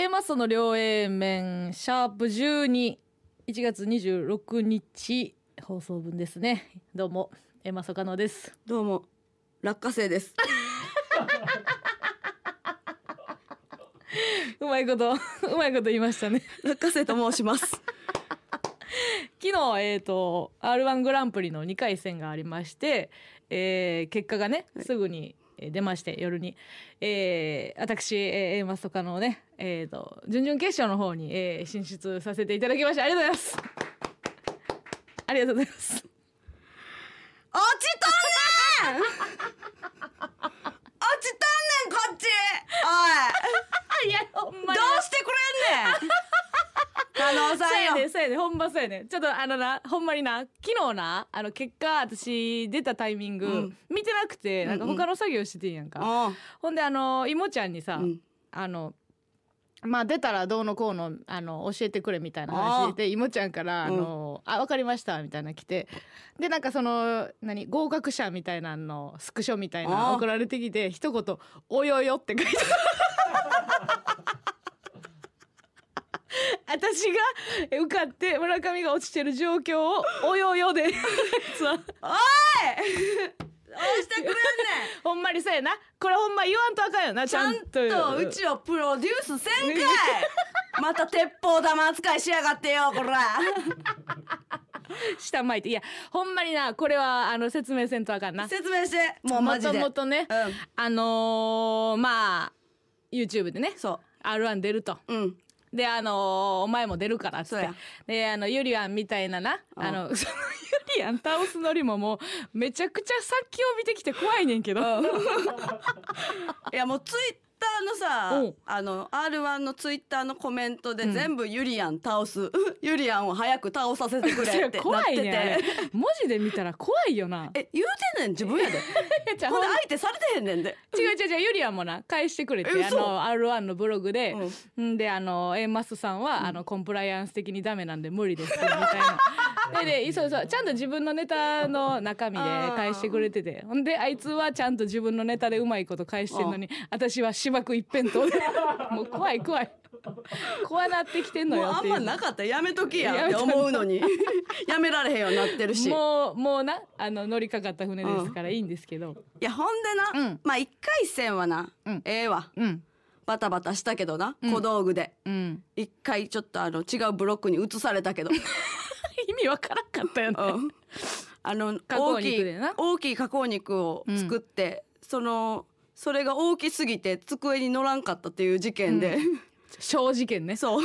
A マッソの両 A 面シャープ121月26日放送分ですね。どうも A マッソ加納です。どうも落花生です。うまいことうまいこと言いましたね。落花生と申します。昨日えっ、と R1 グランプリの2回戦がありまして、えー結果がねはい。すぐにえー出まして夜に、えー私、えー、A マスとかのねえー、と準々決勝の方に、えー進出させていただきましたありがとうございます。ありがとうございます。落ちとんねん！落ちとんねんこっち！おいいやほんまどにうしてくれんねん加納さそうんやよね。ほんまそうやね。ちょっとあのなほんまにな昨日なあの結果私出たタイミング、うん。見てなくてなんか他の作業しててんやんか、ほんであのいもちゃんにさ、うん。あのまあ出たらどうのこうのあの教えてくれみたいな話でいもちゃんから「あのあ分かりました」みたいなの来て。でなんかその何合格者みたいなのスクショみたいなの送られてきて一言「およよ」って書いて私が受かって村上が落ちてる状況を「およよ」で。おい！どうしてくれんねん！ほんまにそうやな。これほんま言わんとあかんよなちちゃんととうちをプロデュースせんかい！また鉄砲玉扱いしやがってよこら。下巻いて。いやほんまになこれはあの説明せんとあかんな。説明して。もうマジで。もともとね、うん。あのーまあ YouTube でねそ R1 出ると。ううんであのーお前も出るからっつって。そうや。であのユリアンみたいなな。うん。あの そのユリアン倒すのりももうめちゃくちゃ先を見てきて怖いねんけど、いやもうツイッターのさうん。あの R1 のツイッターのコメントでうん。全部ユリアン倒す、ユリアンを早く倒させてくれってなってて。怖いね文字で見たら怖いよな。え言うてんねん自分やで。ほんで相手されてへんねんで。違う違う違うユリアンもな返してくれてあの R1 のブログで、ん。であの A マスさんは、あのコンプライアンス的にダメなんで無理ですみたいな。ででそうそうちゃんと自分のネタの中身で返してくれてて。ほんであいつはちゃんと自分のネタでうまいこと返してんのに私は芝生一辺倒で。もう怖い怖い。怖なってきてんのもうあんまなかった。らやめときやって思うのに。やめられへんようになってるし。いもうもうなあの乗りかかった船ですからいいんですけど。やほんでな、うん。まあ一回戦はな、うん。ええわ。うん。バタバタしたけどな、うん。小道具で。うん。一回ちょっとあの違うブロックに移されたけど。意味わからんかったよね。うん。あの大きい大きい加工肉を作って、そのそれが大きすぎて机に乗らんかったっていう事件で、小事件ね。そう。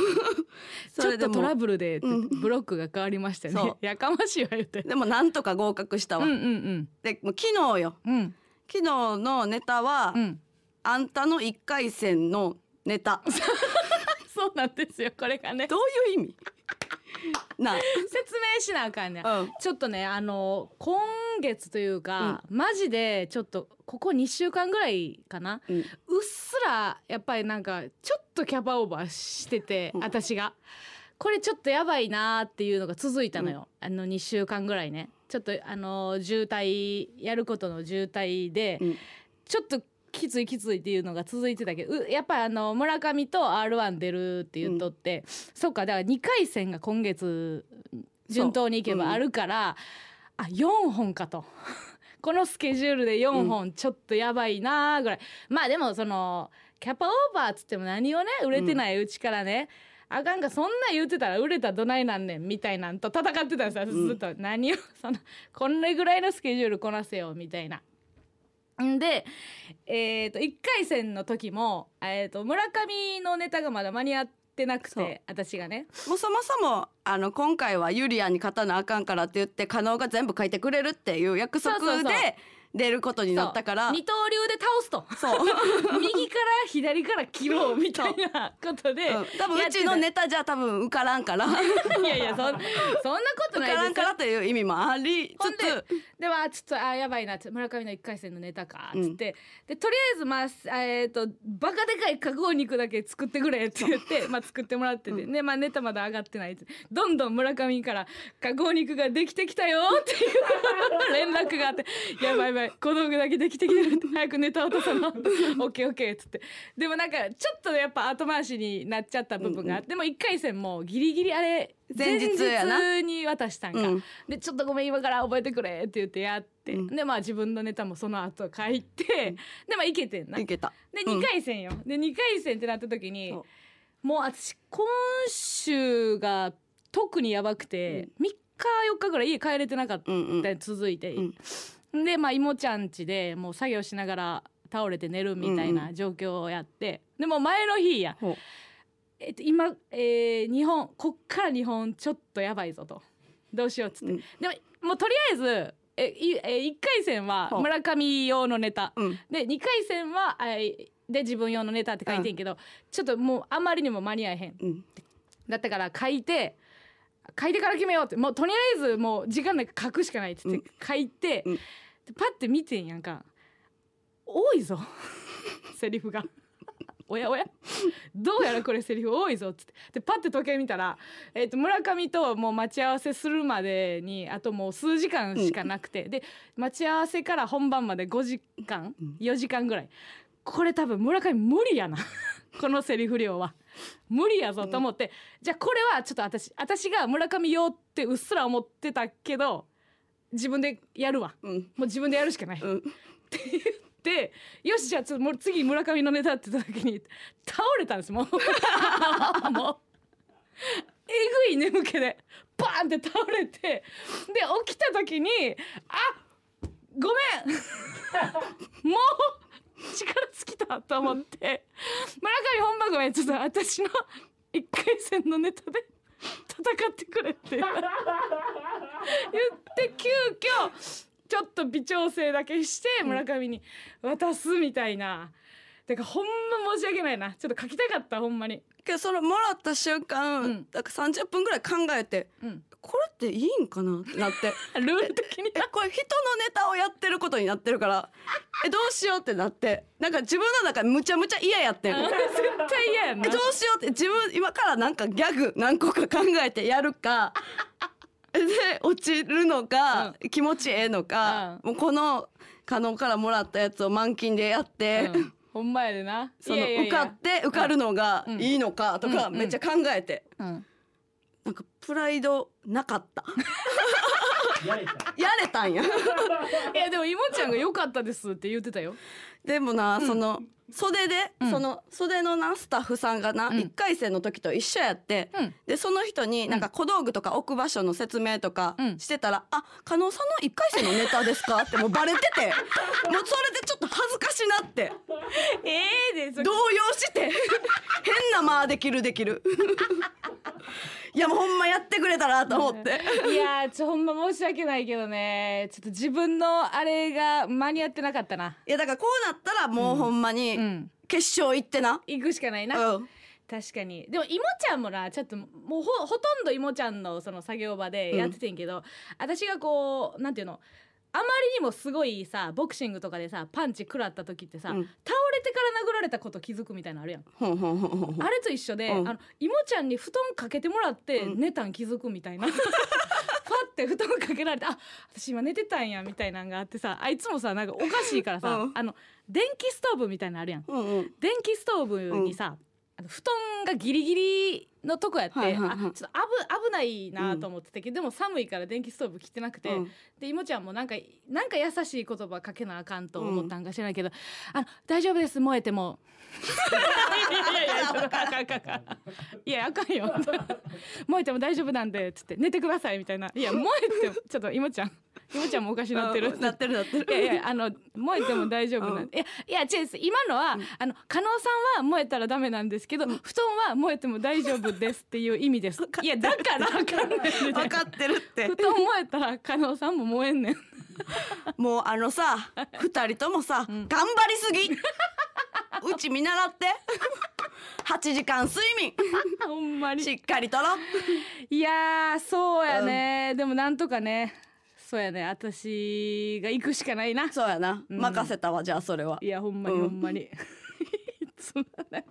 そ ちょっとトラブルでブロックが変わりましたよね。そう。やかましいわ言って。でもなんとか合格したわ、うんうんでもう昨日よ。うん。うん昨日のネタは、うん。あんたの一回戦のネタ。そうなんですよこれがね。どういう意味？なあ。説明しなあかんねん。うん。ちょっとねあの今月というか、マジでちょっとここ2週間ぐらいかな、うん。うっすらやっぱりなんかちょっとキャパオーバーしてて、うん。私が。これちょっとやばいなーっていうのが続いたのよ、あの2週間ぐらいね。ちょっとあの渋滞やることの渋滞で、うん。ちょっときついきついっていうのが続いてたけどうやっぱりあの村上と R1 出るって言っとって、そっかだから2回戦が今月順当にいけばあるから、あ4本かと。このスケジュールで4本ちょっとやばいなーぐらい、まあでもそのキャパオーバーっつっても何をね売れてないうちからね、あかんかそんなん言うてたら売れたらどないなんねんみたいなんと戦ってたんですよずっと、何をそのこんなぐらいのスケジュールこなせよみたいな。んで、えー、と1回戦の時も、えー、と村上のネタがまだ間に合ってなくそう。て私がね。もうそもそもあの今回はユリアンに勝たなあかんからって言って加納が全部書いてくれるっていう約束で出ることになったから。二刀流で倒すと。そう、右から左から切ろうみたいなことで、うん、多分うちのネタじゃ多分受からんから。受 いやいやそんそんなことないですからんからという意味もありつつ。ではちょっとあやばいな村上の1回戦のネタかっつって、でとりあえずまあえっ、とバカでかい加工肉だけ作ってくれって言って まあ作ってもらってて、でまあネタまだ上がってないってどんどん村上から加工肉ができてきたよっていう連絡があって。やばいやばいい小道具だけできてきてるって早くネタ渡さなオッケーオッケーっつって。でもなんかちょっとやっぱ後回しになっちゃった部分があって、でも1回戦もギリギリあれ前日に渡したんか、うん。でちょっとごめん今から覚えてくれって言ってやって、うん。でまあ自分のネタもその後書いて、でまあいけてんな。いけた。でうん2回戦よ、で2回戦ってなった時にもう私今週が特にやばくて、3日4日ぐらい家帰れてなかったうんうんり続いて、うんでまあ妹ちゃん家でもう作業しながら倒れて寝るみたいうんな状況をやって、でも前の日や、えっと、今、えー日本こっから日本ちょっとやばいぞと。どうしようっつって、うん。でももうとりあえずえいえ1回戦は村上用のネタ、うん。で2回戦はあいで自分用のネタって書いてんけど、ちょっともうあまりにも間に合えへん。うん。だったから書いて書いてから決めようってもうとりあえずもう時間なく書くしかないっつってうん。書いて、うん。でパッて見てんやんか。多いぞ。セリフが。おやおや。どうやらこれセリフ多いぞっつって。でパッて時計見たら、えー、と村上ともう待ち合わせするまでにあともう数時間しかなくて、で待ち合わせから本番まで5時間うん。4時間ぐらいこれ多分村上無理やな。このセリフ量は。無理やぞと思って、じゃあこれはちょっと私私が村上用ってうっすら思ってたけど自分でやるわ。うん。もう自分でやるしかない、うん。でよしじゃあちょっともう次村上のネタって言った時に倒れたんですもう。もう。えぐい眠気でバーンって倒れてで起きた時にあごめん。もう力尽きたと思って村上本番組ちょっと私の一回戦のネタで戦ってくれって言って急遽ちょっと微調整だけして村上に渡すみたいな。てかほんま申し訳ないな。ちょっと書きたかったほんまに。けどそのもらった瞬間、うん。だから30分ぐらい考えてうん、これっていいんかなってなって。ルール的に？えこれ人のネタをやってることになってるからえどうしようってなって。なんか自分の中でむちゃむちゃ嫌やってん。え絶対嫌やな。どうしようって自分今からなんかギャグ何個か考えてやるか で落ちるのか、気持ちええのか、もうこの加納からもらったやつを満勤でやって、うんほんまやでな。そのいやいやいや。受かって受かるのがうん。いいのかとかうん。めっちゃ考えて、うん。なんかプライドなかった。やれたや。れたんや。いやでもいもちゃんが良かったですって言ってたよでもな、その袖で、うん。その袖のなスタッフさんがな、うん。一回戦の時と一緒やって、うん。でその人になんか小道具とか置く場所の説明とかうん。してたら「あ加納さんの一回戦のネタですか?」ってもうバレてて。もうそれでちょっと恥ずかしなって。ええでそ動揺して。変な間できるできる。いやもうほんまやってくれたなと思って。いやーちょほんま申し訳ないけどね。ちょっと自分のあれが間に合ってなかったな。いやだからこうなったらもうほんまにうん。決勝行ってな。行くしかないな、うん。確かに。でもいもちゃんもなちょっともうほほとんどいもちゃんのその作業場でやっててんけど、私がこうなんていうのあまりにもすごいさボクシングとかでさパンチ食らった時ってさ、うん。倒れてから殴られたこと気づくみたいなのあるやん、ほんほんほんほんほん。あれと一緒で、うん。あのいもちゃんに布団かけてもらってうん。寝たん気づくみたいな、パッて布団かけられてあ私今寝てたんやみたいなんがあってさあいつもさなんかおかしいからさ、うんあの電気ストーブみたいなのあるやん。うんうん。電気ストーブにさ、あの布団がギリギリのとこやって、はいはいはい。あちょっと危危ないなと思ってたけど、でも寒いから電気ストーブ切ってなくて、うん。でいもちゃんもなんかなんか優しい言葉かけなあかんと思ったんか知らないけど「あの大丈夫です燃えても」いやいやいやあかんよ燃えても大丈夫なんでつって寝てくださいみたいないや燃えてもちょっといもちゃんいもちゃんもおかしなってるうんなってるなってるいやいやあの燃えても大丈夫なん、うんいやいや違うです今のは、あの加納さんは燃えたらダメなんですけど、布団は燃えても大丈夫ですっていう意味です。いやだからあかんねん分かってるって。布団燃えたら加納さんも燃えんねん。もうあのさ二人ともさ、頑張りすぎ。うち見習って。8時間睡眠。ほんまに。しっかりとろ。いやーそうやね、でもなんとかね。そうやね。私が行くしかないな。そうやな、うん。任せたわじゃあそれは。いやほんまにうん。ほんまに、そんなね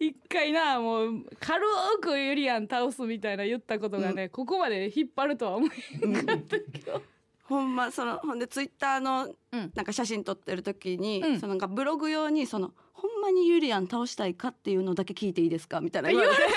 一回なもう軽くユリアン倒すみたいな言ったことがね、ここまで引っ張るとは思えんかったけど、ほんまそのほんでツイッターのうん。なんか写真撮ってる時に、うん。そのなんかブログ用にそのほんまにユリアン倒したいかっていうのだけ聞いていいですか？みたいな言われてそれ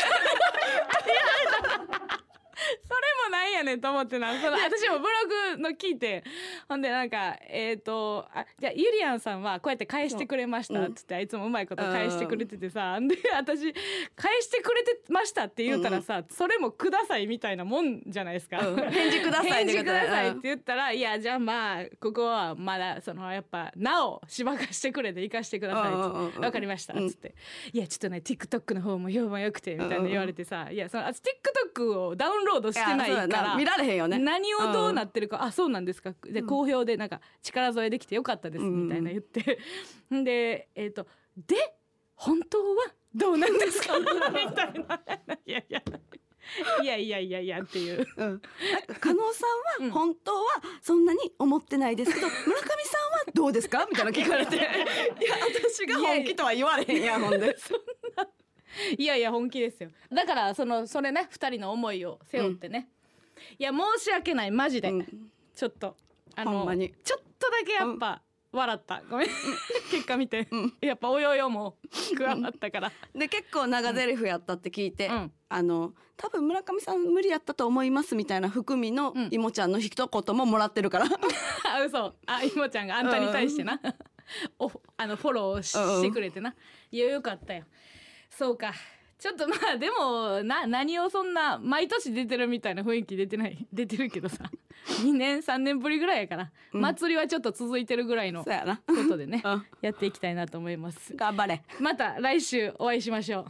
もなんやねんと思ってなその私もブログの聞いてほんでなんかえっ、とあじゃあゆりやんさんはこうやって返してくれましたっつって、いつもうまいこと返してくれててさ、で私返してくれてましたって言ったらさ、それもくださいみたいなもんじゃないですか、うん。返事くださいって言って 言ったら、いやじゃあまあここはまだそのやっぱなおしばかしてくれて行かしてくださいっつってうんうんうんうん。わかりましたっつって、いやちょっとね TikTok の方も評判良くてみたいな言われてさ、いやその私 TikTok をダウンロードしてないいやそうから。見られへんよね。何をどうなってるか、あそうなんですか。で好評でなんか力添えできてよかったですうん。みたいな言って、んでえっ、とで本当はどうなんですか？みたいな。いやいや。いやいや。いやいやっていう。うん、加納さんは本当はそんなに思ってないですけど、村上さんはどうですか？みたいな聞かれて。いや私が本気とは言われへんやんほんで。いやいや本気ですよ。だからそのそれね二人の思いを背負ってね、いや申し訳ないマジで、うん。ちょっとあのちょっとだけやっぱ、笑った。ごめん。結果見て、うん。やっぱおよよも加わったから。で結構長台詞やったって聞いて、うん。あの多分村上さん無理やったと思いますみたいな含みのうん。いもちゃんの一言ももらってるから。あ嘘。あいもちゃんがあんたに対してな、おあのフォローし,、うんてくれてな。いやよかったよ。そうかちょっとまあでもな何をそんな毎年出てるみたいな雰囲気出てない？出てるけどさ。2年3年ぶりぐらいやから、うん。祭りはちょっと続いてるぐらいのそうやな。ことでね、うん。やっていきたいなと思います。頑張れ。また来週お会いしましょう